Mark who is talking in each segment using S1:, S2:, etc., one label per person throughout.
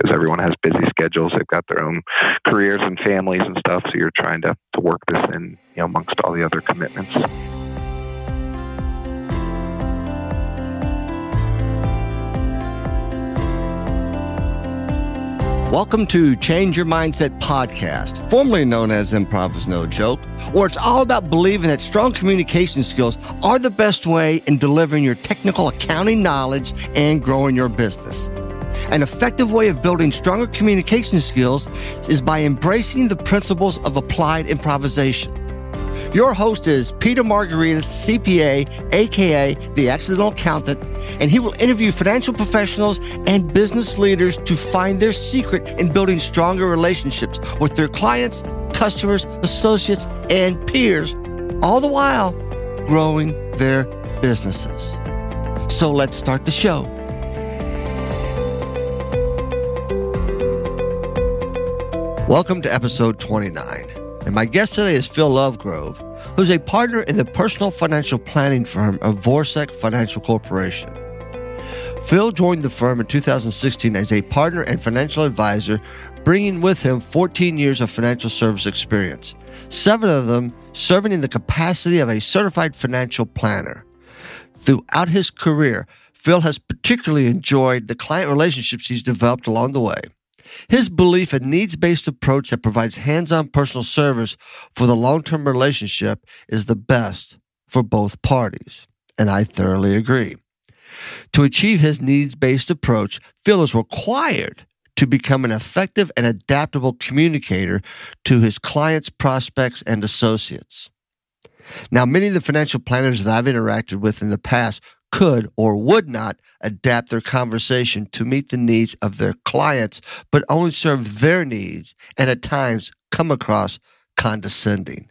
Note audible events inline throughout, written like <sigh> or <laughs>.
S1: because everyone has busy schedules. They've got their own careers and families and stuff. So you're trying to, to work this in, you know, amongst all the other commitments.
S2: Welcome to Change Your Mindset podcast, formerly known as Improv is No Joke, where it's all about believing that strong communication skills are the best way in delivering your technical accounting knowledge and growing your business. An effective way of building stronger communication skills is by embracing the principles of applied improvisation. Your host is Peter Margaritis, CPA, aka the Accidental Accountant, and he will interview financial professionals and business leaders to find their secret in building stronger relationships with their clients, customers, associates, and peers, all the while growing their businesses. So let's start the show. Welcome to episode 29. And my guest today is Phil Lovegrove, who's a partner in the personal financial planning firm of Vorsek Financial Corporation. Phil joined the firm in 2016 as a partner and financial advisor, bringing with him 14 years of financial service experience, seven of them serving in the capacity of a certified financial planner. Throughout his career, Phil has particularly enjoyed the client relationships he's developed along the way. His belief in needs based approach that provides hands on personal service for the long term relationship is the best for both parties. And I thoroughly agree. To achieve his needs based approach, Phil is required to become an effective and adaptable communicator to his clients, prospects, and associates. Now, many of the financial planners that I've interacted with in the past could or would not adapt their conversation to meet the needs of their clients, but only serve their needs and at times come across condescending.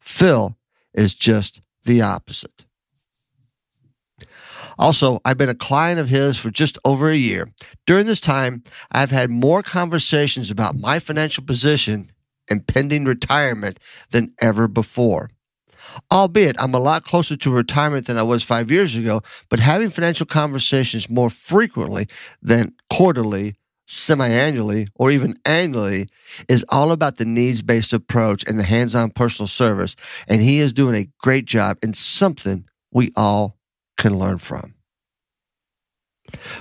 S2: Phil is just the opposite. Also, I've been a client of his for just over a year. During this time, I've had more conversations about my financial position and pending retirement than ever before albeit I'm a lot closer to retirement than I was five years ago, but having financial conversations more frequently than quarterly, semi annually, or even annually is all about the needs based approach and the hands on personal service. And he is doing a great job and something we all can learn from.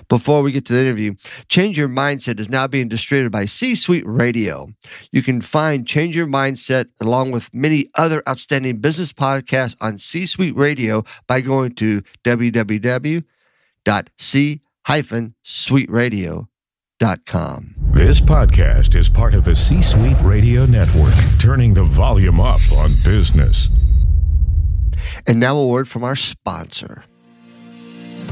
S2: Before we get to the interview, Change Your Mindset is now being distributed by C Suite Radio. You can find Change Your Mindset along with many other outstanding business podcasts on C Suite Radio by going to www.c-suiteradio.com.
S3: This podcast is part of the C Suite Radio Network, turning the volume up on business.
S2: And now a word from our sponsor.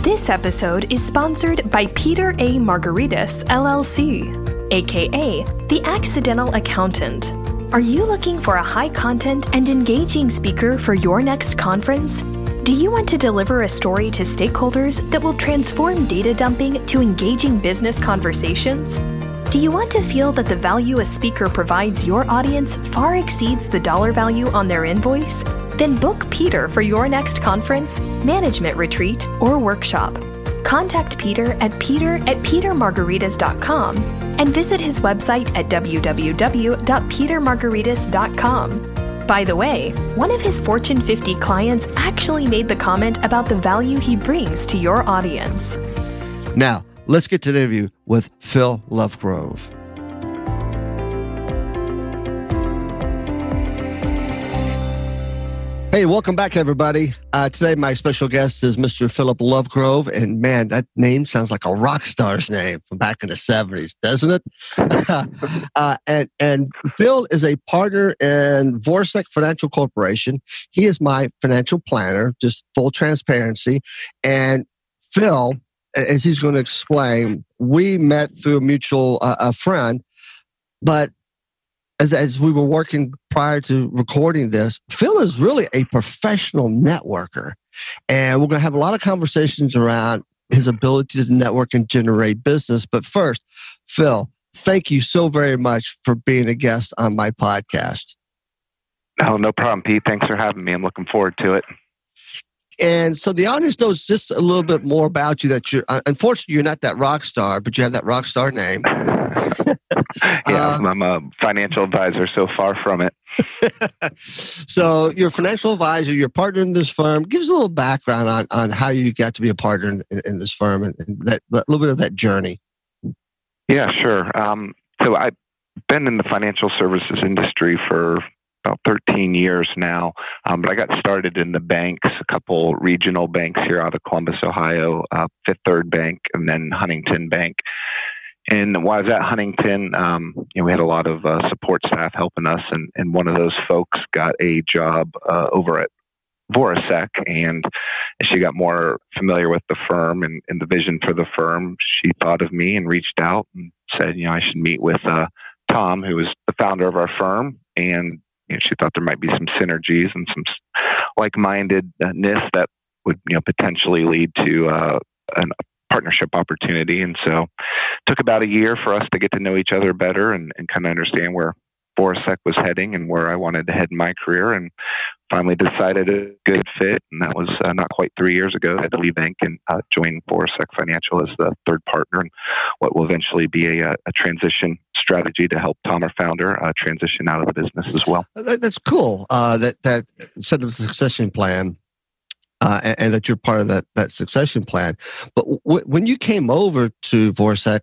S4: This episode is sponsored by Peter A. Margaritis, LLC, aka The Accidental Accountant. Are you looking for a high content and engaging speaker for your next conference? Do you want to deliver a story to stakeholders that will transform data dumping to engaging business conversations? Do you want to feel that the value a speaker provides your audience far exceeds the dollar value on their invoice? Then book Peter for your next conference, management retreat, or workshop. Contact Peter at peter at petermargaritis.com and visit his website at www.petermargaritis.com. By the way, one of his Fortune 50 clients actually made the comment about the value he brings to your audience.
S2: Now, let's get to the interview with Phil Lovegrove. Hey, welcome back, everybody. Uh, today, my special guest is Mr. Philip Lovegrove. And man, that name sounds like a rock star's name from back in the 70s, doesn't it? <laughs> uh, and, and Phil is a partner in Vorsek Financial Corporation. He is my financial planner, just full transparency. And Phil, as he's going to explain, we met through a mutual uh, a friend, but as, as we were working prior to recording this, Phil is really a professional networker. And we're going to have a lot of conversations around his ability to network and generate business. But first, Phil, thank you so very much for being a guest on my podcast.
S1: Oh, no problem, Pete. Thanks for having me. I'm looking forward to it.
S2: And so the audience knows just a little bit more about you that you're, uh, unfortunately, you're not that rock star, but you have that rock star name. <laughs>
S1: yeah, um, I'm a financial advisor, so far from it. <laughs>
S2: so you're a financial advisor, you're partner in this firm. Give us a little background on, on how you got to be a partner in, in this firm and, and that, a little bit of that journey.
S1: Yeah, sure. Um, so I've been in the financial services industry for about 13 years now. Um, but I got started in the banks, a couple regional banks here out of Columbus, Ohio, uh, Fifth Third Bank, and then Huntington Bank. And while I was at Huntington, um, you know, we had a lot of uh, support staff helping us, and, and one of those folks got a job uh, over at Vorasek, and she got more familiar with the firm and, and, the vision for the firm, she thought of me and reached out and said, you know, I should meet with uh, Tom, who was the founder of our firm, and you know, she thought there might be some synergies and some like-mindedness that would you know potentially lead to uh, a partnership opportunity. And so, it took about a year for us to get to know each other better and, and kind of understand where Vorasek was heading and where I wanted to head in my career. And finally decided a good fit, and that was uh, not quite three years ago. I had to leave bank and uh, join Vorasek Financial as the third partner, and what will eventually be a, a transition strategy to help Tom, our founder, uh, transition out of the business as well.
S2: That's cool. Uh, that that set of succession plan. Uh, and, and, that you're part of that that succession plan, but w- when you came over to Vorasek,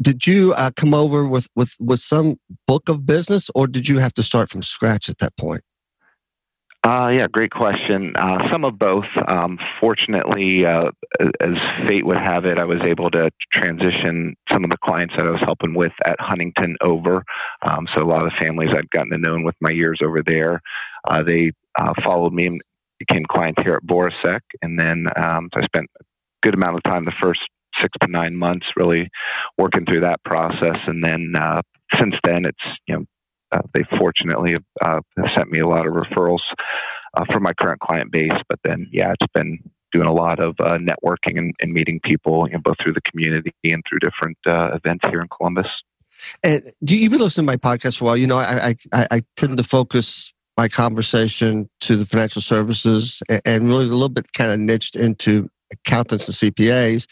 S2: did you uh, come over with, with with some book of business, or did you have to start from scratch at that point?
S1: Uh, yeah, great question. Uh, some of both. Um, fortunately, uh, as fate would have it, I was able to transition some of the clients that I was helping with at Huntington over. Um, so a lot of the families I'd gotten to know with my years over there, uh, they uh, followed me became clients here at Vorasek. And then um, so I spent a good amount of time the first six to nine months really working through that process. And then uh, since then, it's you know uh, they fortunately have, uh, sent me a lot of referrals uh, from my current client base. But then, yeah, it's been doing a lot of uh, networking and, and, meeting people, you know, both through the community and through different events here in Columbus.
S2: And do you, you've been listening to my podcast for a while? You know, I, I, I tend to focus my conversation to the financial services and really a little bit kind of niched into accountants and CPAs.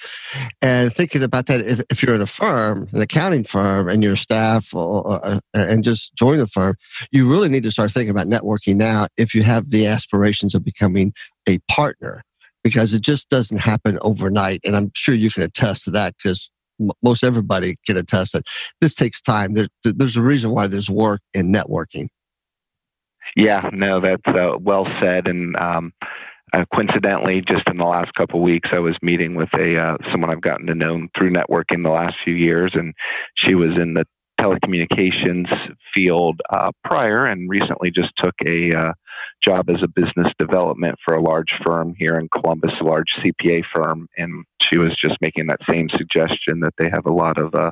S2: And thinking about that, if, if you're in a firm, an accounting firm, and your staff, or, or, uh, and just join the firm, you really need to start thinking about networking now if you have the aspirations of becoming a partner, because it just doesn't happen overnight. And I'm sure you can attest to that because most everybody can attest that this takes time. There, there's a reason why there's work in networking.
S1: Yeah, no, that's uh, well said. And um, uh, coincidentally, just in the last couple of weeks, I was meeting with a uh, someone I've gotten to know through networking the last few years, and she was in the telecommunications field uh, prior, and recently just took a uh, job as a business development for a large firm here in Columbus, a large CPA firm, and she was just making that same suggestion that they have a lot of uh,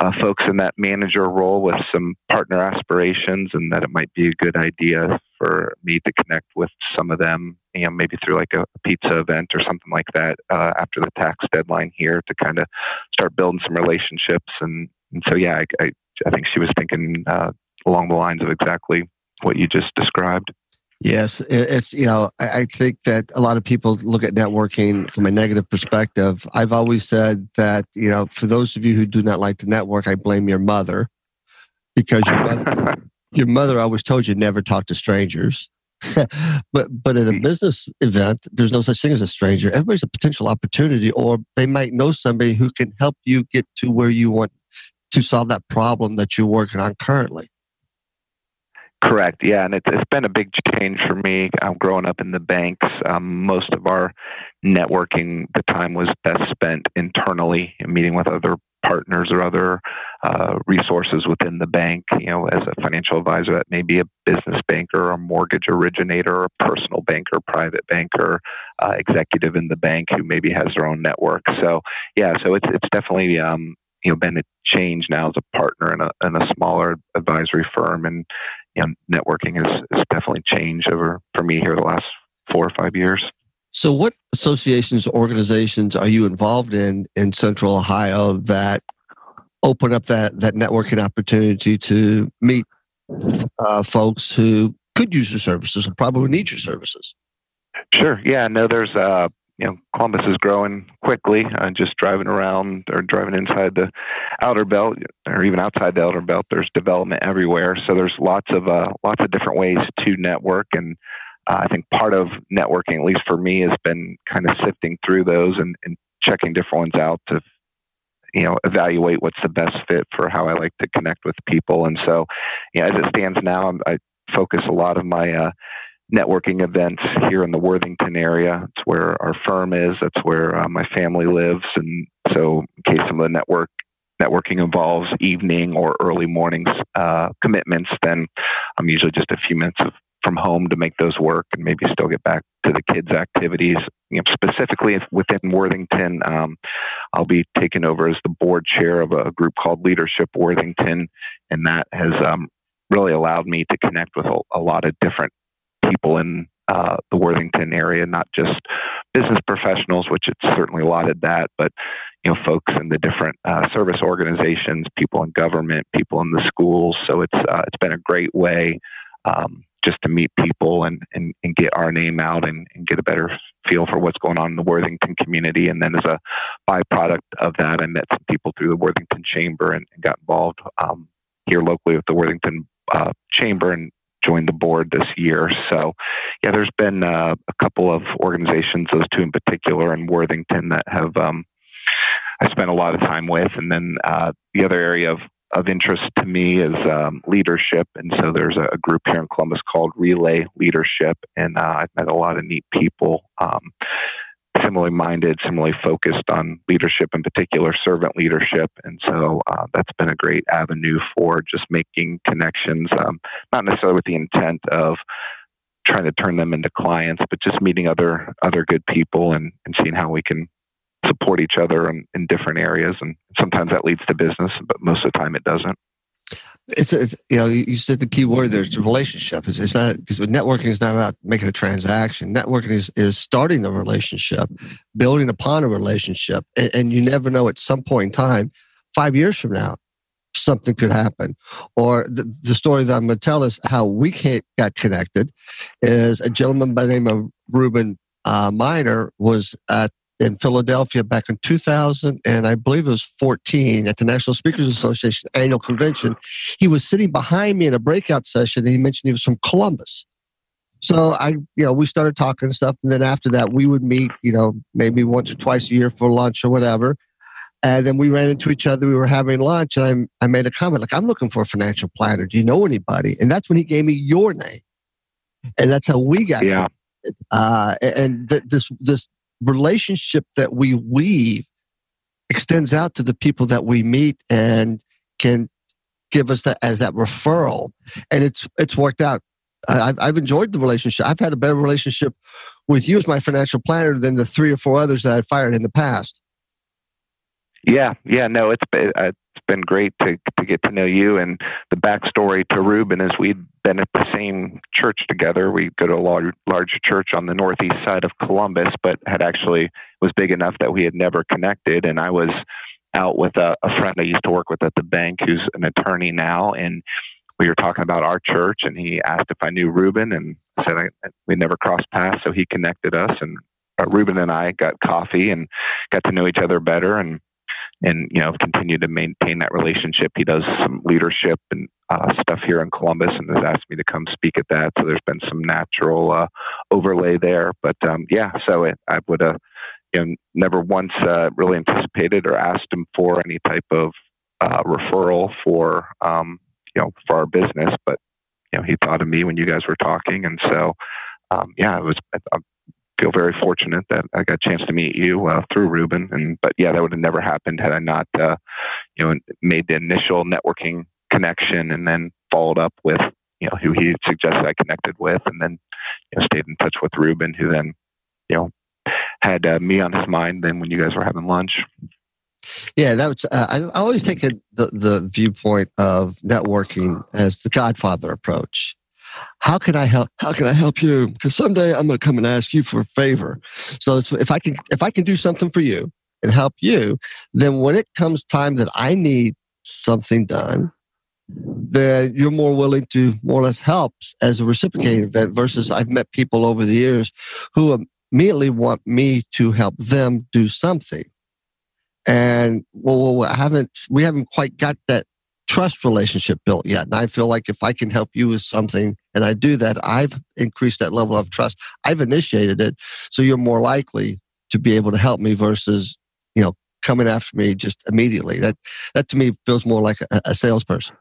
S1: uh, folks in that manager role with some partner aspirations, and that it might be a good idea for me to connect with some of them, you know, maybe through like a pizza event or something like that uh, after the tax deadline here to kind of start building some relationships. And, and so, yeah, I, I, I think she was thinking uh, along the lines of exactly what you just described.
S2: Yes, it's you know I think that a lot of people look at networking from a negative perspective. I've always said that you know for those of you who do not like to network, I blame your mother because your mother, <laughs> your mother always told you never talk to strangers. <laughs> but but at a mm-hmm. business event, there's no such thing as a stranger. Everybody's a potential opportunity, or they might know somebody who can help you get to where you want to solve that problem that you're working on currently.
S1: Correct. Yeah, and it's, it's been a big change for me. Um, growing up in the banks, um, most of our networking, the time was best spent internally, meeting with other partners or other uh, resources within the bank. You know, as a financial advisor, that may be a business banker, a mortgage originator, a personal banker, private banker, uh, executive in the bank who maybe has their own network. So, yeah, so it's it's definitely um, you know been a change now as a partner in a in a smaller advisory firm, and you know, networking has, has definitely changed over for me here the last four or five years.
S2: So, what associations, organizations are you involved in in Central Ohio that open up that that networking opportunity to meet uh, folks who could use your services and probably need your services?
S1: Sure. Yeah. No, there's uh, you know, Columbus is growing quickly. Uh, just driving around or driving inside the outer belt, or even outside the outer belt, there's development everywhere. So there's lots of uh, lots of different ways to network, and uh, I think part of networking, at least for me, has been kind of sifting through those and, and checking different ones out to you know evaluate what's the best fit for how I like to connect with people. And so, you know, as it stands now, I'm, i focus a lot of my uh, networking events here in the Worthington area. It's where our firm is. That's where uh, my family lives. And so, in case some of the network networking involves evening or early mornings uh, commitments, then I'm usually just a few minutes from home to make those work and maybe still get back to the kids' activities. You know, specifically within Worthington, um, I'll be taking over as the board chair of a group called Leadership Worthington, and that has um, really allowed me to connect with a, a lot of different people in uh, the Worthington area, not just business professionals, which it's certainly allotted that, but you know, folks in the different uh, service organizations, people in government, people in the schools. So it's uh, it's been a great way um, just to meet people and, and, and get our name out and, and, get a better feel for what's going on in the Worthington community. And then as a byproduct of that, I met some people through the Worthington Chamber and, and got involved um, here locally with the Worthington uh, Chamber and joined the board this year. So, yeah, there's been uh, a couple of organizations, those two in particular, in Worthington that have um, I spent a lot of time with. And then uh, the other area of of interest to me is um, leadership, and so there's a, group here in Columbus called Relay Leadership, and uh, I've met a lot of neat people. Um, similarly minded, similarly focused on leadership, in particular servant leadership. And so uh, that's been a great avenue for just making connections, um, not necessarily with the intent of trying to turn them into clients, but just meeting other other good people and, and seeing how we can support each other in, in different areas. And sometimes that leads to business, but most of the time it doesn't.
S2: It's, it's, you know you said the key word there's a relationship. It's, it's not because networking is not about making a transaction. Networking is is starting a relationship, building upon a relationship, and, and you never know at some point in time, five years from now, something could happen. Or the, the story that I'm going to tell is how we got connected. Is a gentleman by the name of Ruben uh, Miner was at in Philadelphia back in 2000, and I believe it was 14 at the National Speakers Association annual convention. He was sitting behind me in a breakout session, and he mentioned he was from Columbus. So I, you know, we started talking and stuff, and then after that, we would meet, you know, maybe once or twice a year for lunch or whatever. And then we ran into each other. We were having lunch, and I, I made a comment like, "I'm looking for a financial planner. Do you know anybody?" And that's when he gave me your name, and that's how we got.
S1: Yeah.
S2: Uh, and th- this this relationship that we weave extends out to the people that we meet and can give us that as that referral. And it's it's worked out. I've, I've enjoyed the relationship. I've had a better relationship with you as my financial planner than the three or four others that i fired in the past.
S1: Yeah yeah no it's it's been great to to get to know you and the backstory to ruben is we'd been at the same church together. We go to a large, large church on the northeast side of Columbus, but had actually was big enough that we had never connected. And I was out with a, a friend I used to work with at the bank, who's an attorney now, and we were talking about our church, and he asked if I knew Ruben, and said I, we never crossed paths, so he connected us, and uh, Ruben and I got coffee and got to know each other better, and and you know continue to maintain that relationship. He does some leadership and uh, stuff here in Columbus and has asked me to come speak at that. So there's been some natural uh, overlay there. But um, yeah, so it, I would have you know, never once uh, really anticipated or asked him for any type of uh, referral for um, you know for our business, but you know he thought of me when you guys were talking, and so um, yeah, it was. I feel very fortunate that I got a chance to meet you uh, through Ruben, and but yeah, that would have never happened had I not uh, you know made the initial networking connection and then followed up with you know who he suggested I connected with, and then you know, stayed in touch with Ruben, who then you know had uh, me on his mind. Then when you guys were having lunch.
S2: Yeah, that was. Uh, I, I always take the the viewpoint of networking as the Godfather approach. How can I help? How can I help you? Because someday I'm going to come and ask you for a favor. So if I can, if I can do something for you and help you, then when it comes time that I need something done, then you're more willing to more or less help as a reciprocating event versus I've met people over the years who immediately want me to help them do something. And well, I haven't, we haven't quite got that trust relationship built yet. And I feel like if I can help you with something and I do that, I've increased that level of trust. I've initiated it. So you're more likely to be able to help me versus, you know, coming after me just immediately. That, that to me feels more like a, a salesperson.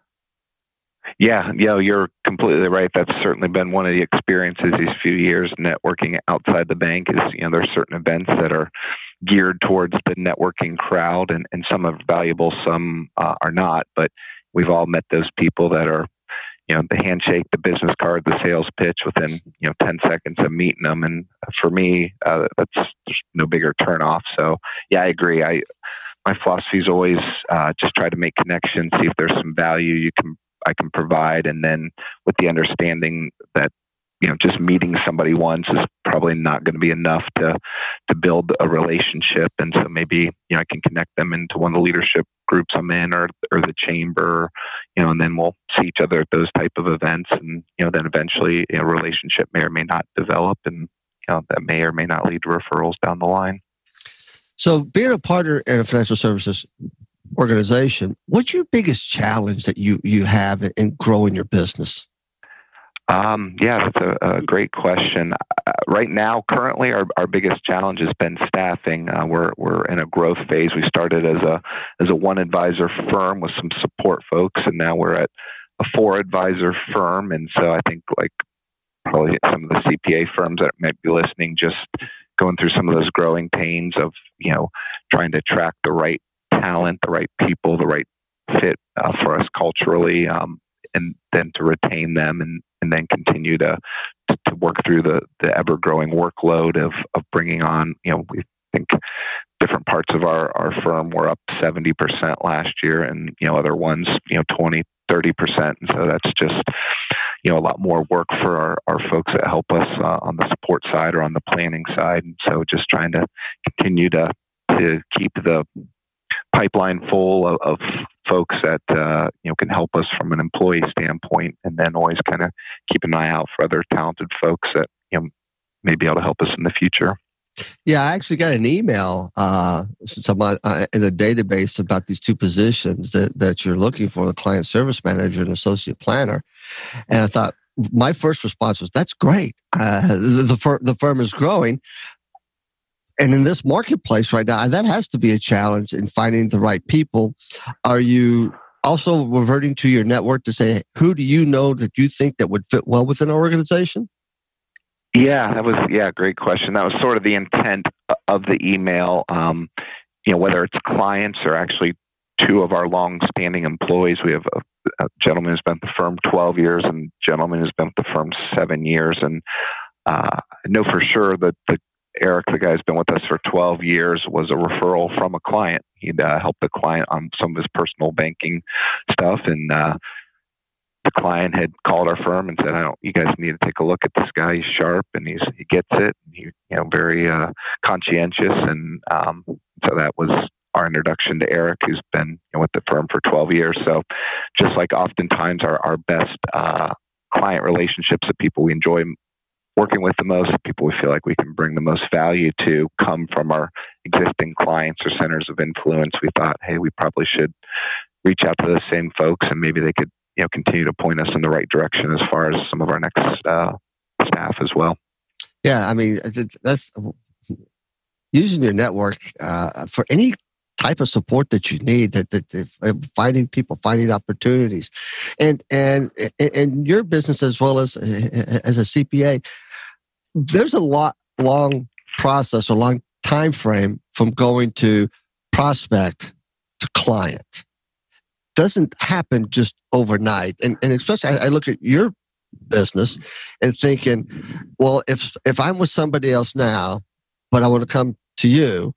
S1: Yeah, yeah, you're completely right. That's certainly been one of the experiences these few years networking outside the bank is, you know, there's certain events that are geared towards the networking crowd and, and some are valuable, some uh, are not, but we've all met those people that are, you know, the handshake, the business card, the sales pitch within, you know, 10 seconds of meeting them. And for me, uh, that's no bigger turnoff. So yeah, I agree. I, my philosophy is always uh, just try to make connections, see if there's some value you can I can provide, and then with the understanding you know just meeting somebody once is probably not going to be enough to to build a relationship, and so maybe you know I can connect them into one of the leadership groups I'm in, or or the chamber, you know, and then we'll see each other at those type of events, and you know then eventually a relationship may or may not develop, and you know that may or may not lead to referrals down the line.
S2: So, being a partner in a financial services organization, what's your biggest challenge that you you have in growing your business?
S1: Um, yeah, that's a, a great question. Uh, right now, currently, our, our biggest challenge has been staffing. Uh, we're we're in a growth phase. We started as a as a one advisor firm with some support folks, and now we're at a four advisor firm. And so I think like probably some of the CPA firms that might be listening, just going through some of those growing pains of you know trying to attract the right talent, the right people, the right fit uh, for us culturally, um, and then to retain them and, and then continue to, to, work through the, the ever growing workload of, of bringing on, you know, we think different parts of our, our firm were up 70% last year and, you know, other ones, you know, 20, 30%. And so that's just, you know, a lot more work for our, our folks that help us uh, on the support side or on the planning side. And so just trying to continue to, to keep the pipeline full of, of folks that uh, you know can help us from an employee standpoint, and then always kind of keep an eye out for other talented folks that you know may be able to help us in the future.
S2: Yeah, I actually got an email uh, uh, in the database about these two positions that, that you're looking for the client service manager and associate planner. And I thought, my first response was, that's great. Uh, <laughs> the, the, fir- the firm is growing and in this marketplace right now, that has to be a challenge in finding the right people. Are you also reverting to your network to say, who do you know that you think that would fit well within our organization?
S1: Yeah, that was yeah, great question. That was sort of the intent of the email. Um, you know, whether it's clients or actually two of our long-standing employees. We have a, a gentleman who's been at the firm 12 years and a gentleman who's been at the firm seven years. And uh, I know for sure that the Eric, the guy who's been with us for 12 years, was a referral from a client. He'd uh, helped the client on some of his personal banking stuff, and uh, the client had called our firm and said, "I don't. You guys need to take a look at this guy. He's sharp and he's he gets it. He, you know, very uh, conscientious." And um, so that was our introduction to Eric, who's been you know, with the firm for 12 years. So, just like oftentimes our our best uh, client relationships, the people we enjoy working with the most, people we feel like we can bring the most value to come from our existing clients or centers of influence. We thought, hey, we probably should reach out to those same folks and maybe they could, you know, continue to point us in the right direction as far as some of our next uh, staff as well.
S2: Yeah, I mean, that's using your network uh, for any type of support that you need that, that, that, uh, finding people finding opportunities and and and your business as well as as a cpa there's a lot long process or long time frame from going to prospect to client. Doesn't happen just overnight. And, and especially I, I look at your business and thinking well if if i'm with somebody else now but i want to come to you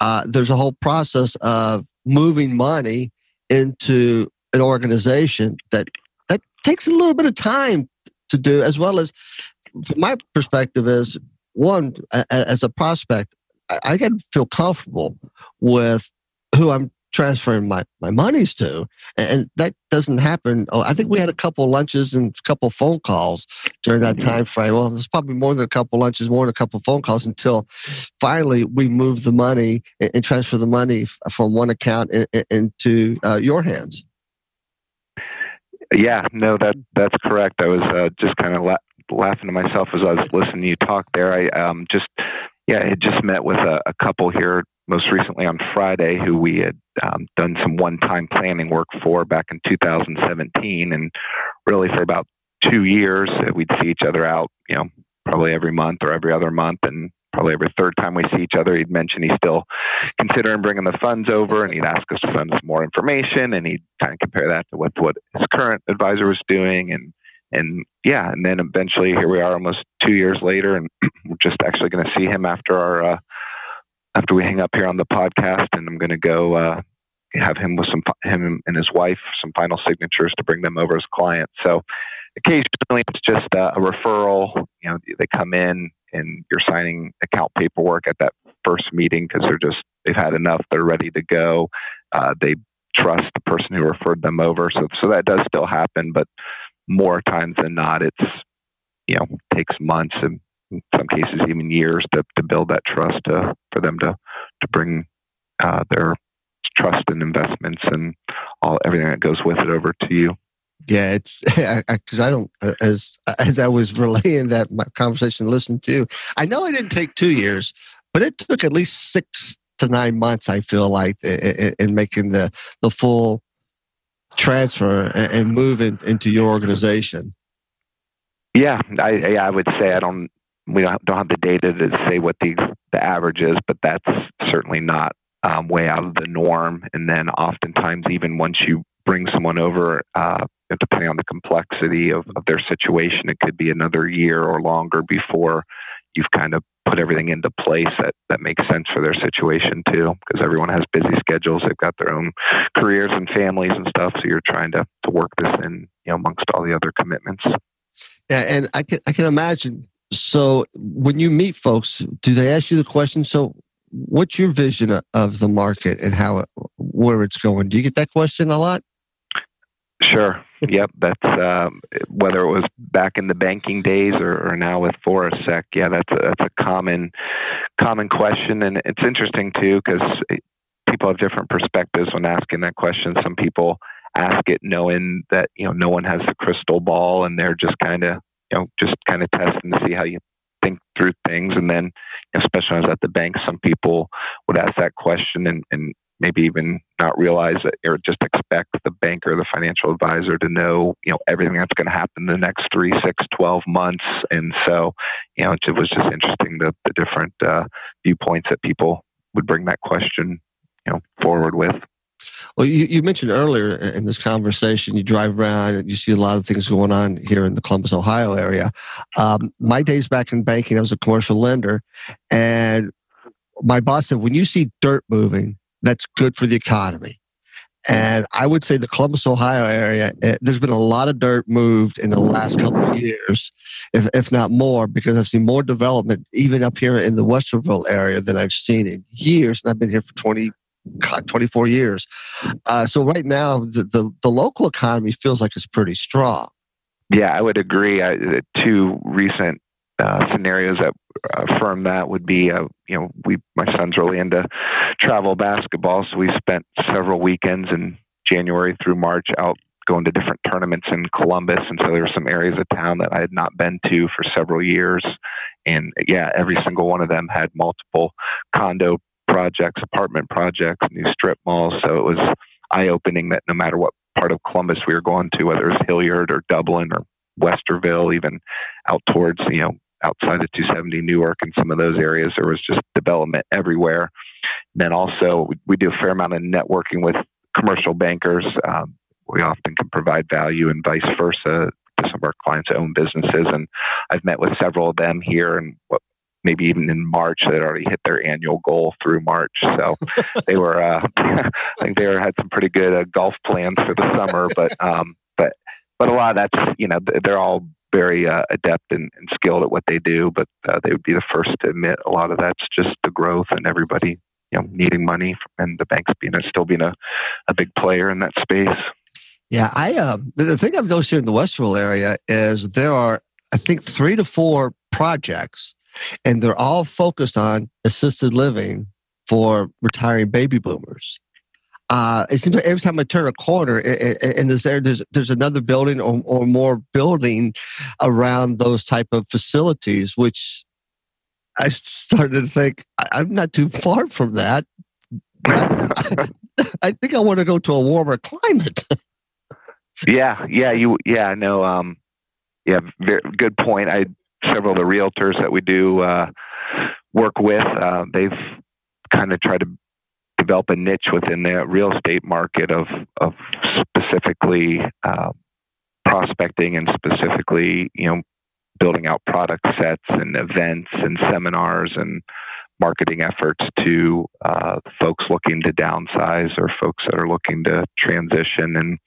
S2: uh, there's a whole process of moving money into an organization that that takes a little bit of time to do as well as my perspective is one as a prospect, I, got to feel comfortable with who I'm transferring my, my monies to. And that doesn't happen. Oh, I think we had a couple lunches and a couple phone calls during that mm-hmm. time frame. Well, it's probably more than a couple lunches, more than a couple phone calls until finally we move the money and, transfer the money from one account in, in, into uh, your hands.
S1: Yeah, no, that that's correct. I was uh, just kind of la- laughing to myself as I was listening to you talk there. I um, just yeah, I had just met with a, a couple here most recently on Friday who we had um, done some one-time planning work for back in 2017, and really for about two years uh, we'd see each other out, you know, probably every month or every other month, and probably every third time we see each other, he'd mention he's still considering bringing the funds over, and he'd ask us to send us more information, and he'd kind of compare that to what what his current advisor was doing, and and yeah, and then eventually here we are, almost two years later, and <clears throat> we're just actually going to see him after our uh, after we hang up here on the podcast, and I'm going to go uh, have him with some him and his wife some final signatures to bring them over as clients. So occasionally it's just a referral. You know, they come in and you're signing account paperwork at that first meeting because they're just they've had enough. They're ready to go. Uh, they trust the person who referred them over. So so that does still happen, but more times than not, it's you know takes months and in some cases even years to, to build that trust to, for them to to bring uh, their trust and investments and all everything that goes with it over to you.
S2: Yeah, it's because <laughs> I, I, don't uh, as as I was <laughs> relaying that my conversation listened to. I know it didn't take two years, but it took at least six to nine months. I feel like in, in making the the full transfer and, and move in, into your organization.
S1: Yeah, I I would say I don't we don't have the data to say what the the average is, but that's certainly not um, way out of the norm. And then oftentimes, even once you bring someone over, uh, depending on the complexity of, of their situation, it could be another year or longer before you've kind of put everything into place that, that makes sense for their situation too, because everyone has busy schedules. They've got their own careers and families and stuff. So you're trying to, to work this in, you know, amongst all the other commitments.
S2: Yeah. And I can, I can imagine. So when you meet folks, do they ask you the question? So what's your vision of the market and how where it's going? Do you get that question a lot?
S1: Sure. yep. That's um, whether it was back in the banking days or, or now with Forusec. Yeah, that's a, that's a common common question, and it's interesting too because people have different perspectives when asking that question. Some people ask it knowing that you know no one has the crystal ball, and they're just kind of you know just kind of testing to see how you think through things. And then, especially when I was at the bank, some people would ask that question and, and maybe even not realize it or just expect the banker, the financial advisor to know, you know, everything that's going to happen in the next three, six, 12 months. And so, you know, it was just interesting the, the different uh, viewpoints that people would bring that question, you know, forward with.
S2: Well, you, you mentioned earlier in this conversation, you drive around and you see a lot of things going on here in the Columbus, Ohio area. Um, my days back in banking, I was a commercial lender, and my boss said, when you see dirt moving, that's good for the economy. And I would say the Columbus, Ohio area, eh, there's been a lot of dirt moved in the last couple of years, if, if not more, because I've seen more development even up here in the Westerville area than I've seen in years. And I've been here for 20, God, 24 years. Uh, so right now, the, the, the, local economy feels like it's pretty strong.
S1: Yeah, I would agree. I, two recent uh, scenarios that affirm that would be, uh, you know, we my son's really into travel basketball, so we spent several weekends in January through March out going to different tournaments in Columbus, and so there were some areas of town that I had not been to for several years, and yeah, every single one of them had multiple condo projects, apartment projects, new strip malls. So it was eye opening that no matter what part of Columbus we were going to, whether it was Hilliard or Dublin or Westerville, even out towards you know outside of 270 Newark and some of those areas, there was just development everywhere. And then also, we, we do a fair amount of networking with commercial bankers. Um, we often can provide value and vice versa to some of our clients' own businesses. And I've met with several of them here and what maybe even in March they had already hit their annual goal through March. So <laughs> they were, uh, <laughs> I think they were, had some pretty good uh, golf plans for the summer. But um, but but a lot of that's you know they're all very uh, adept and, and, skilled at what they do, but uh, they would be the first to admit a lot of that's just the growth and everybody you know needing money and the banks being still being a, a big player in that space.
S2: Yeah, I uh, the thing I've noticed here in the Westville area is there are I think three to four projects, and they're all focused on assisted living for retiring baby boomers. Uh, it seems like every time I turn a corner and there's there, there's there's another building or, or more building around those type of facilities, which I started to think I'm not too far from that. <laughs> I, think I want to go to a warmer climate. <laughs>
S1: yeah, yeah, you, yeah, no, um, yeah, very good point. I several of the realtors that we do uh, work with, uh, they've kind of tried to develop a niche within the real estate market of of specifically uh, prospecting and specifically, you know, building out product sets and events and seminars and marketing efforts to uh, folks looking to downsize or folks that are looking to transition. And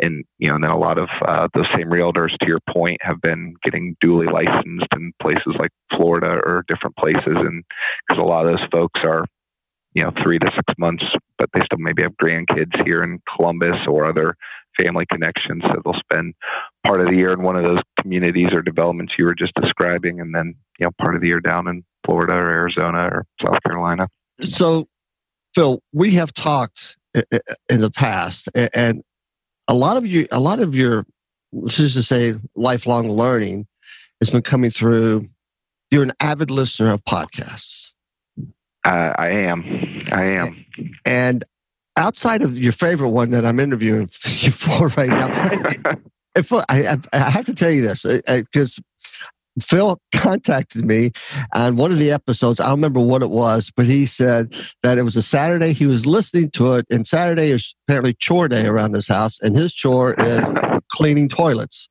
S1: and you know, and then a lot of uh, those same realtors, to your point, have been getting duly licensed in places like Florida or different places, and because a lot of those folks are, you know, three to six months, but they still maybe have grandkids here in Columbus or other family connections, so they'll spend part of the year in one of those communities or developments you were just describing, and then you know, part of the year down in Florida or Arizona or South Carolina.
S2: So, Phil, we have talked in the past, and a lot of you, a lot of your, let's just say, lifelong learning has been coming through. You're an avid listener of podcasts.
S1: Uh, I am. I am.
S2: And outside of your favorite one that I'm interviewing <laughs> you for right now, <laughs> and, I, I, have to tell you this because uh, uh, Phil contacted me on one of the episodes. I don't remember what it was, but he said that it was a Saturday. He was listening to it, and Saturday is apparently chore day around his house, and his chore is <laughs> cleaning toilets.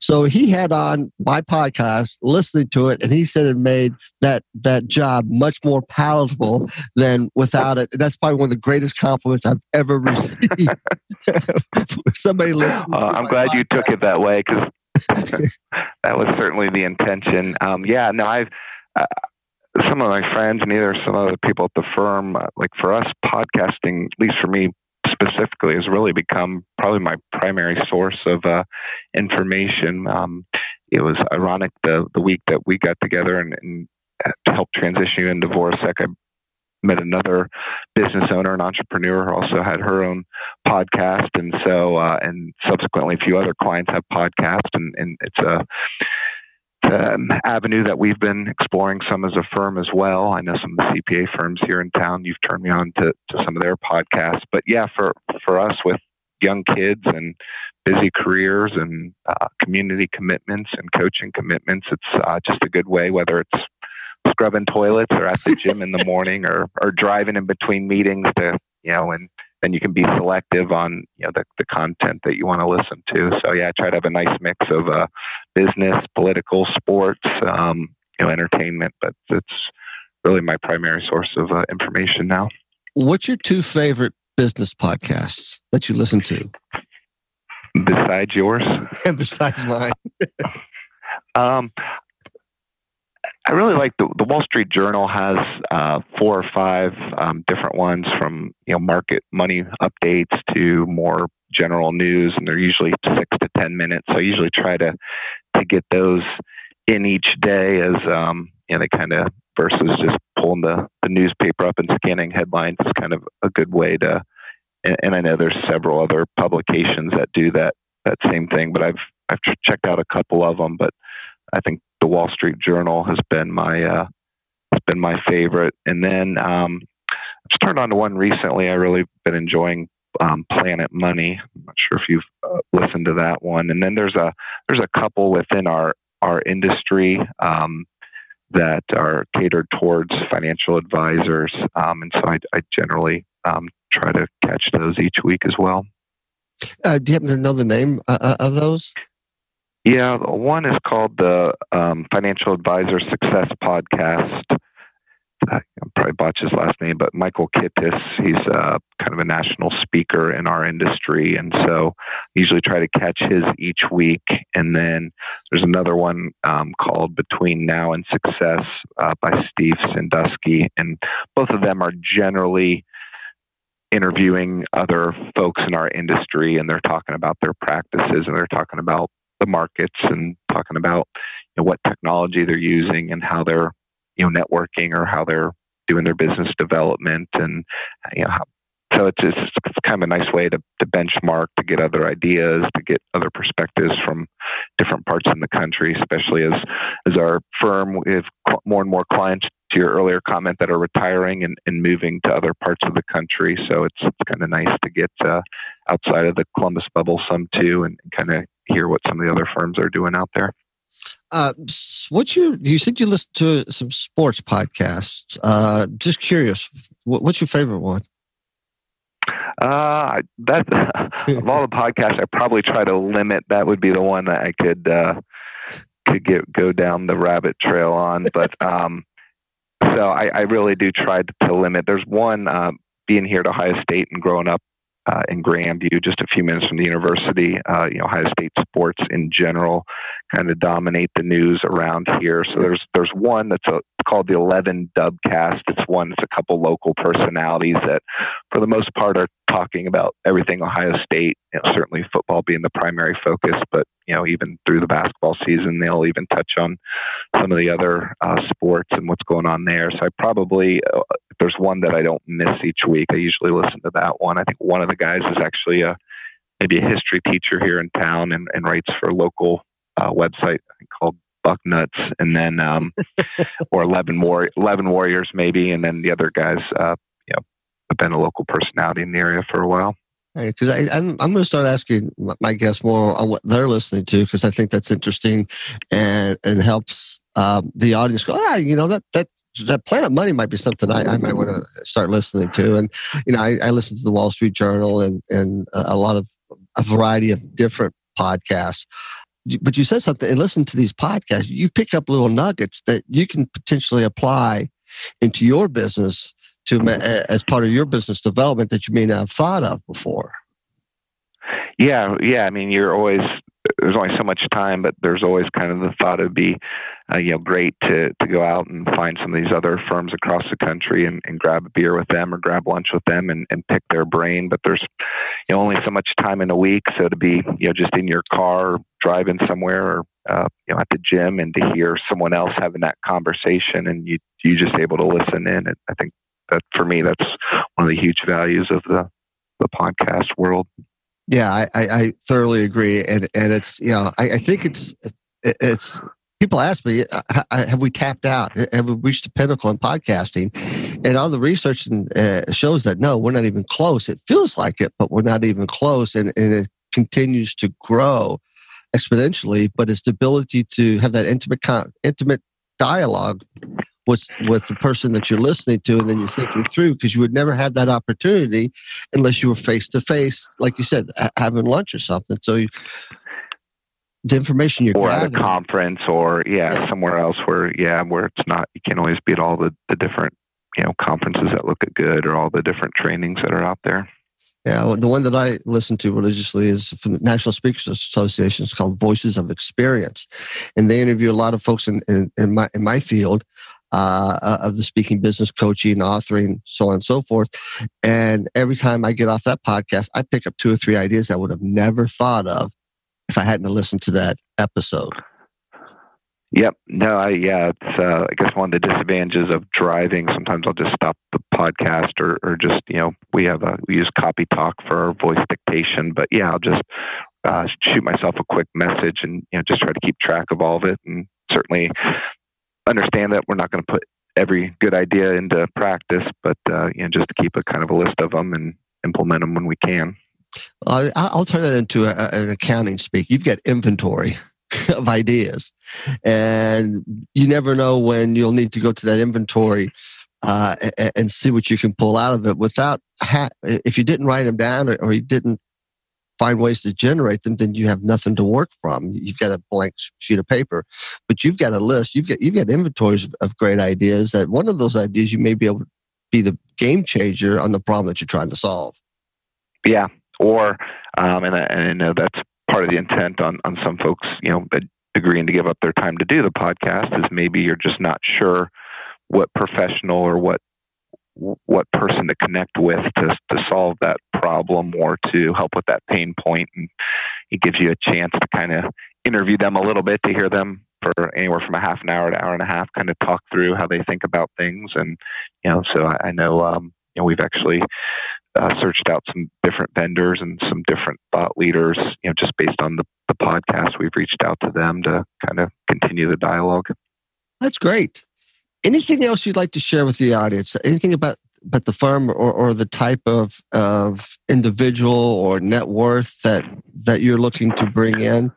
S2: So he had on my podcast, listening to it, and he said it made that that job much more palatable than without it. That's probably one of the greatest compliments I've ever <laughs> received. <laughs> Somebody listening.
S1: Uh, I'm glad podcast. you took it that way because <laughs> that was certainly the intention. Um, yeah, no, I've uh, some of my friends and either some of the people at the firm, uh, like for us, podcasting, at least for me specifically, has really become probably my primary source of uh, information. Um, it was ironic the the week that we got together and, and helped transition you into Voracek. I met another business owner, an entrepreneur who also had her own podcast. And so, uh, and subsequently, a few other clients have podcasts, and, and it's a, an avenue that we've been exploring some as a firm as well. I know some of the CPA firms here in town. You've turned me on to, to some of their podcasts, but yeah, for for us with young kids and busy careers and uh, community commitments and coaching commitments, it's uh, just a good way. Whether it's scrubbing toilets or at the gym in the <laughs> morning or or driving in between meetings to you know and then you can be selective on you know the, the content that you want to listen to. So yeah i try to have a nice mix of uh, business political sports um, you know entertainment but it's really my primary source of uh, information now.
S2: What's your two favorite business podcasts that you listen to?
S1: Besides yours?
S2: And <laughs> besides mine. <laughs>
S1: Um, I really like the, the Wall Street Journal has uh, four or five um, different ones from you know market money updates to more general news, and they're usually six to ten minutes. So I usually try to to get those in each day as um, you know they kind of versus just pulling the, the newspaper up and scanning headlines is kind of a good way to. And, and I know there's several other publications that do that that same thing, but I've I've checked out a couple of them, but I think the Wall Street Journal has been my uh, has been my favorite. And then um, I just turned on to one recently. I really been enjoying um, Planet Money. I'm not sure if you've uh, listened to that one. And then there's a there's a couple within our our industry um, that are catered towards financial advisors, um, and so I, I generally um, try to catch those each week as well.
S2: Uh, do you happen to know the name uh, uh of those?
S1: Yeah, one is called the um, Financial Advisor Success Podcast. I probably botch his last name, but Michael Kitces. He's uh, kind of a national speaker in our industry, and so I usually try to catch his each week. And then there's another one um, called Between Now and Success uh, by Steve Sanduski. And both of them are generally interviewing other folks in our industry and they're talking about their practices and they're talking about the markets and talking about you know, what technology they're using and how they're you know networking or how they're doing their business development and you know how, so it's, it's kind of a nice way to, to benchmark to get other ideas to get other perspectives from different parts in the country especially as as our firm we have more and more clients to your earlier comment that are retiring and, and moving to other parts of the country so it's, it's kind of nice to get uh, outside of the columbus bubble some too and kind of hear what some of the other firms are doing out there
S2: uh, what's your? You said you listen to some sports podcasts. Uh, just curious, what, what's your favorite one?
S1: Uh, that <laughs> of all the podcasts, I probably try to limit. That would be the one that I could uh, could get go down the rabbit trail on. But um, so I, I really do try to, to limit. There's one uh, being here at Ohio State and growing up uh, in Grandview, just a few minutes from the university. Uh, you know, Ohio State sports in general kind of dominate the news around here. So there's there's one that's a, called the Eleven Dubcast. It's one. It's a couple local personalities that, for the most part, are talking about everything Ohio State. You know, certainly football being the primary focus, but you know even through the basketball season, they'll even touch on some of the other uh, sports and what's going on there. So I probably uh, there's one that I don't miss each week, I usually listen to that one. I think one of the guys is actually a maybe a history teacher here in town and, and writes for a local uh, website called Bucknuts, and then um, <laughs> or Eleven War Eleven Warriors maybe, and then the other guys, uh, you know, have been a local personality in the area for a while.
S2: Because hey, I'm I'm going to start asking my guests more on what they're listening to because I think that's interesting and and helps um, the audience go ah you know that that that Planet Money might be something I, I might want to start listening to. And you know, I, I listen to the Wall Street Journal and and a lot of a variety of different podcasts but you said something and listen to these podcasts you pick up little nuggets that you can potentially apply into your business to mm-hmm. as part of your business development that you may not have thought of before.
S1: Yeah yeah i mean you're always there's only so much time, but there's always kind of the thought it'd be, uh, you know, great to to go out and find some of these other firms across the country and, and grab a beer with them or grab lunch with them and, and pick their brain. But there's you know only so much time in a week, so to be you know just in your car driving somewhere or uh, you know at the gym and to hear someone else having that conversation and you you just able to listen in. And I think that for me that's one of the huge values of the the podcast world.
S2: Yeah, I, I, thoroughly agree, and and it's you know I, I think it's it's people ask me uh, have we tapped out? Have we reached the pinnacle in podcasting? And all the research uh, shows that no we're not even close. It feels like it but we're not even close and, and it continues to grow exponentially but its the ability to have that intimate intimate dialogue with with the person that you're listening to and then you're thinking through because you would never have that opportunity unless you were face to face like you said having lunch or something. So you, the information you're
S1: or
S2: gathering.
S1: at a conference or yeah, yeah, somewhere else where yeah where it's not you can't always be at all the, the different you know conferences that look good or all the different trainings that are out there
S2: yeah, the one that I listen to religiously is from the National Speakers Association. It's called Voices of Experience, and they interview a lot of folks in, in, in my in my field uh, uh, of the speaking business, coaching, authoring, so on and so forth. And every time I get off that podcast, I pick up two or three ideas I would have never thought of if I hadn't listened to that episode.
S1: Yep. No, I, yeah, it's, uh, I guess one of the disadvantages of driving. Sometimes I'll just stop the podcast or, or just, you know, we have a, we use Copytalk for our voice dictation, but yeah, I'll just, uh, shoot myself a quick message and, you know, just try to keep track of all of it. And certainly understand that we're not going to put every good idea into practice, but uh, you know, just to keep a kind of a list of them and implement them when we can.
S2: Uh, I'll turn that into a, an accounting speak. You've got inventory <laughs> of ideas, and you never know when you'll need to go to that inventory uh, and, and, see what you can pull out of it. Without ha- if you didn't write them down or, or you didn't find ways to generate them, then you have nothing to work from. You've got a blank sheet of paper, but you've got a list. You've got you've got inventories of, of great ideas. That one of those ideas you may be able to be the game changer on the problem that you're trying to solve.
S1: Yeah, or um, and, I, and I know that's part of the intent on on some folks, you know, agreeing to give up their time to do the podcast is maybe you're just not sure what professional or what what person to connect with to to solve that problem or to help with that pain point. And it gives you a chance to kind of interview them a little bit to hear them for anywhere from a half an hour to hour and a half kind of talk through how they think about things. And you know so i, I know um you know we've actually uh, searched out some different vendors and some different thought leaders you know just based on the, the podcast we've reached out to them to kind of continue the dialogue.
S2: That's great. Anything else you'd like to share with the audience? Anything about about the firm or, or the type of of individual or net worth that that you're looking to bring in?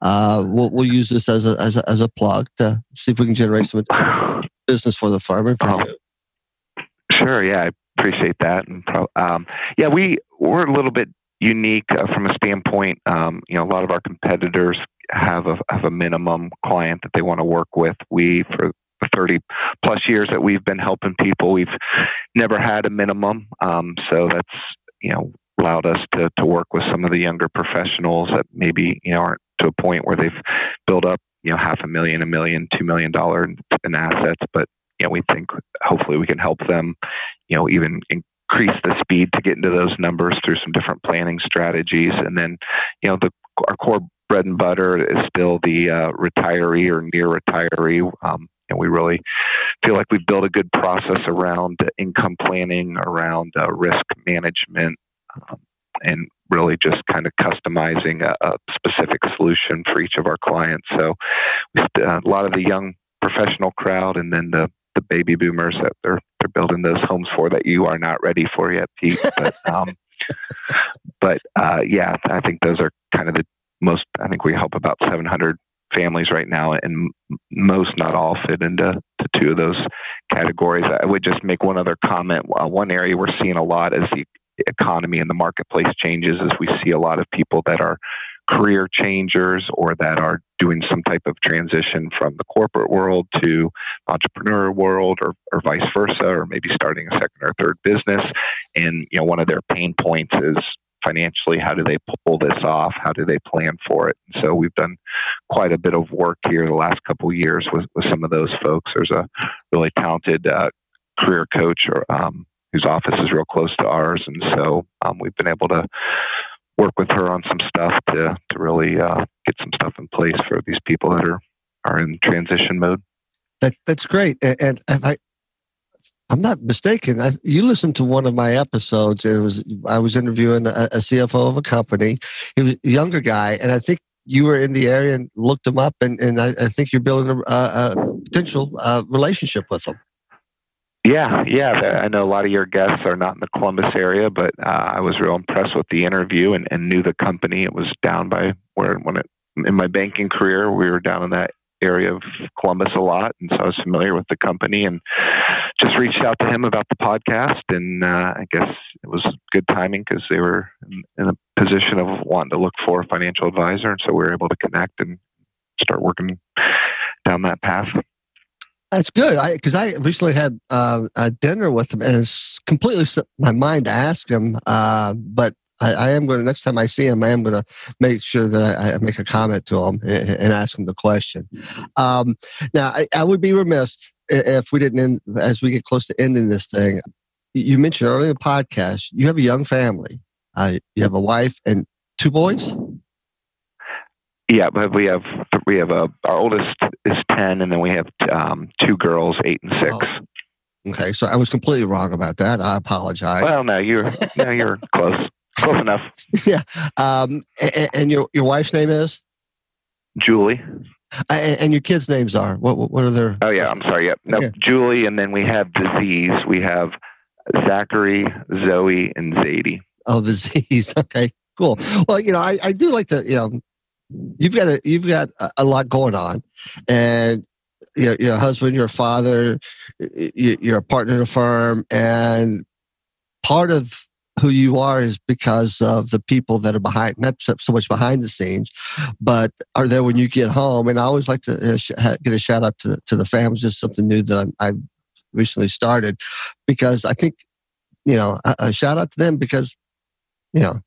S2: Uh, we'll, we'll use this as a, as a as a plug to see if we can generate some <sighs> business for the firm and for oh, you.
S1: Sure, yeah, I appreciate that. And um, yeah, we we're a little bit unique uh, from a standpoint. Um, you know, a lot of our competitors have a have a minimum client that they want to work with. We for 30 plus years that we've been helping people, we've never had a minimum. Um, so that's you know allowed us to to work with some of the younger professionals that maybe you know aren't to a point where they've built up you know half a million, a million, two million dollar in, in assets, but you know we think hopefully we can help them you know even increase the speed to get into those numbers through some different planning strategies, and then you know the our core bread and butter is still the uh, retiree or near retiree. Um, and we really feel like we've built a good process around income planning, around uh, risk management, um, and really just kind of customizing a, a, specific solution for each of our clients. So uh, a lot of the young professional crowd, and then the the baby boomers that they're they're building those homes for that you are not ready for yet, Pete. But <laughs> um, but uh, yeah, I think those are kind of the most. I think we help about 700 families right now, and most, not all, fit into two of those categories. I would just make one other comment. Uh, one area we're seeing a lot is the economy and the marketplace changes as we see a lot of people that are career changers or that are doing some type of transition from the corporate world to entrepreneur world or, or vice versa or maybe starting a second or third business. And you know one of their pain points is financially how do they pull this off? How do they plan for it? And so we've done quite a bit of work here. The last couple of years with, with some of those folks. There's a really talented uh, career coach or um, whose office is real close to ours, and so um, we've been able to work with her on some stuff to to really uh, get some stuff in place for these people that are are in transition mode.
S2: That that's great, and, and I. I'm not mistaken. I, you listened to one of my episodes. It was I was interviewing a, a CFO of a company. He was a younger guy, and I think you were in the area and looked him up, and, and I, I think you're building a, a potential uh, relationship with him.
S1: Yeah, yeah. I know a lot of your guests are not in the Columbus area, but uh, I was real impressed with the interview and, and knew the company. It was down by where when it in my banking career, we were down in that area of Columbus a lot, and so I was familiar with the company and just reached out to him about the podcast. And uh, I guess it was good timing because they were in, in, a position of wanting to look for a financial advisor, and so we were able to connect and start working down that path.
S2: That's good. I because I recently had uh, a dinner with him, and it's completely slipped my mind to ask him. Uh, but I, I, am going to next time I see him, I am going to make sure that I, I, make a comment to him and, and ask him the question. Um, now, I, I, would be remiss if we didn't, end, as we get close to ending this thing. You mentioned earlier in the podcast you have a young family. Uh, you have a wife and two boys.
S1: Yeah, but we have we have a our oldest is ten, and then we have um, two girls, eight and six.
S2: Oh. Okay, so I was completely wrong about that. I apologize.
S1: Well, no, you're no, you're <laughs> close, close enough. <laughs>
S2: Yeah, um, and, and, your your wife's name is
S1: Julie.
S2: And, and your kids' names are what? What are their?
S1: Oh yeah, I'm sorry. Yep, no, okay. Julie, and then we have disease. We have Zachary, Zoe, and Zadie.
S2: Oh, <laughs> the Z's. Okay, cool. Well, you know, I, I do like to, you know, you've got a you've got a, lot going on, and your, your husband, your father, you're a partner in a firm, and part of who you are is because of the people that are behind, not so much behind the scenes, but are there when you get home. And I always like to uh, get a shout out to, to the families. Just something new that i recently started because I think, you know, a, a shout out to them because, you know,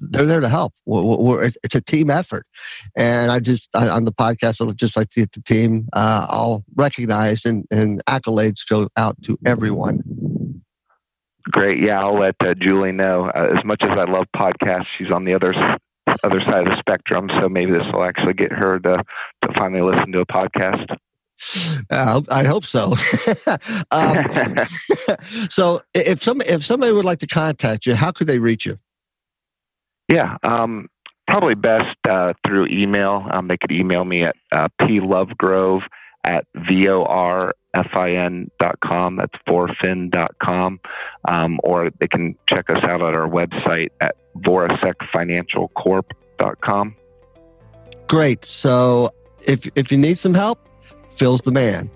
S2: they're there to help. We're, we're, it's a team effort, and I just I, on the podcast I would just like to get the team uh, all recognized and, and accolades go out to everyone.
S1: Great, yeah, I'll let uh, Julie know. Uh, as much as I love podcasts, she's on the other other side of the spectrum, so maybe this will actually get her to to finally listen to a podcast.
S2: Uh, I hope so. <laughs> um, <laughs> so, if some if somebody would like to contact you, how could they reach you?
S1: Yeah, um, probably best uh, through email. Um, they could email me at uh, plovegrove at vorfin dot com. That's forfin.com. Um, or they can check us out at our website at vorasecfinancialcorp.com.
S2: Great. So if if you need some help, Phil's the man.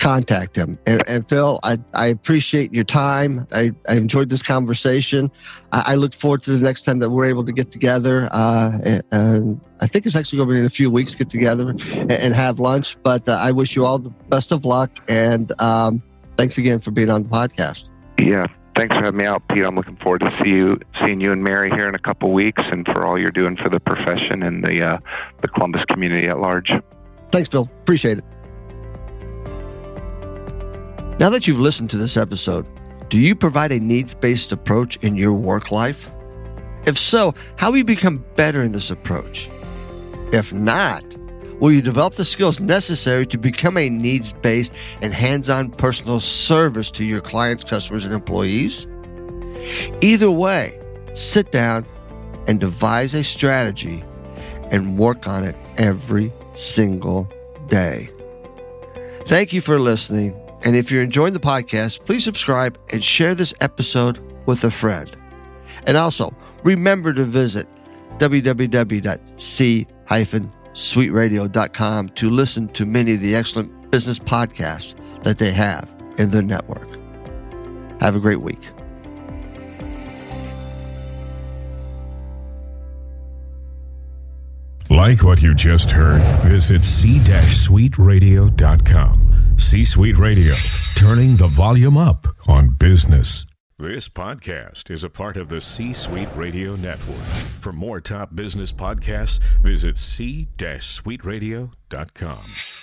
S2: Contact him. And, and Phil, I, I appreciate your time. I, I enjoyed this conversation. I, I, look forward to the next time that we're able to get together. Uh, and, and, I think it's actually going to be in a few weeks, get together and, and have lunch. But uh, I wish you all the best of luck. And um, thanks again for being on the podcast.
S1: Yeah, thanks for having me out, Pete. I'm looking forward to see you, seeing you and Mary here in a couple weeks, and for all you're doing for the profession and the uh, the Columbus community at large.
S2: Thanks, Phil. Appreciate it. Now that you've listened to this episode, do you provide a needs based approach in your work life? If so, how will you become better in this approach? If not, will you develop the skills necessary to become a needs based and hands on personal service to your clients, customers, and employees? Either way, sit down and devise a strategy and work on it every single day. Thank you for listening and if you're enjoying the podcast, please subscribe and share this episode with a friend. And also, remember to visit www.c-suiteradio.com to listen to many of the excellent business podcasts that they have in their network. Have a great week.
S3: Like what you just heard, visit c-suiteradio.com C Suite Radio, turning the volume up on business. This podcast is a part of the C Suite Radio Network. For more top business podcasts, visit c-suiteradio.com.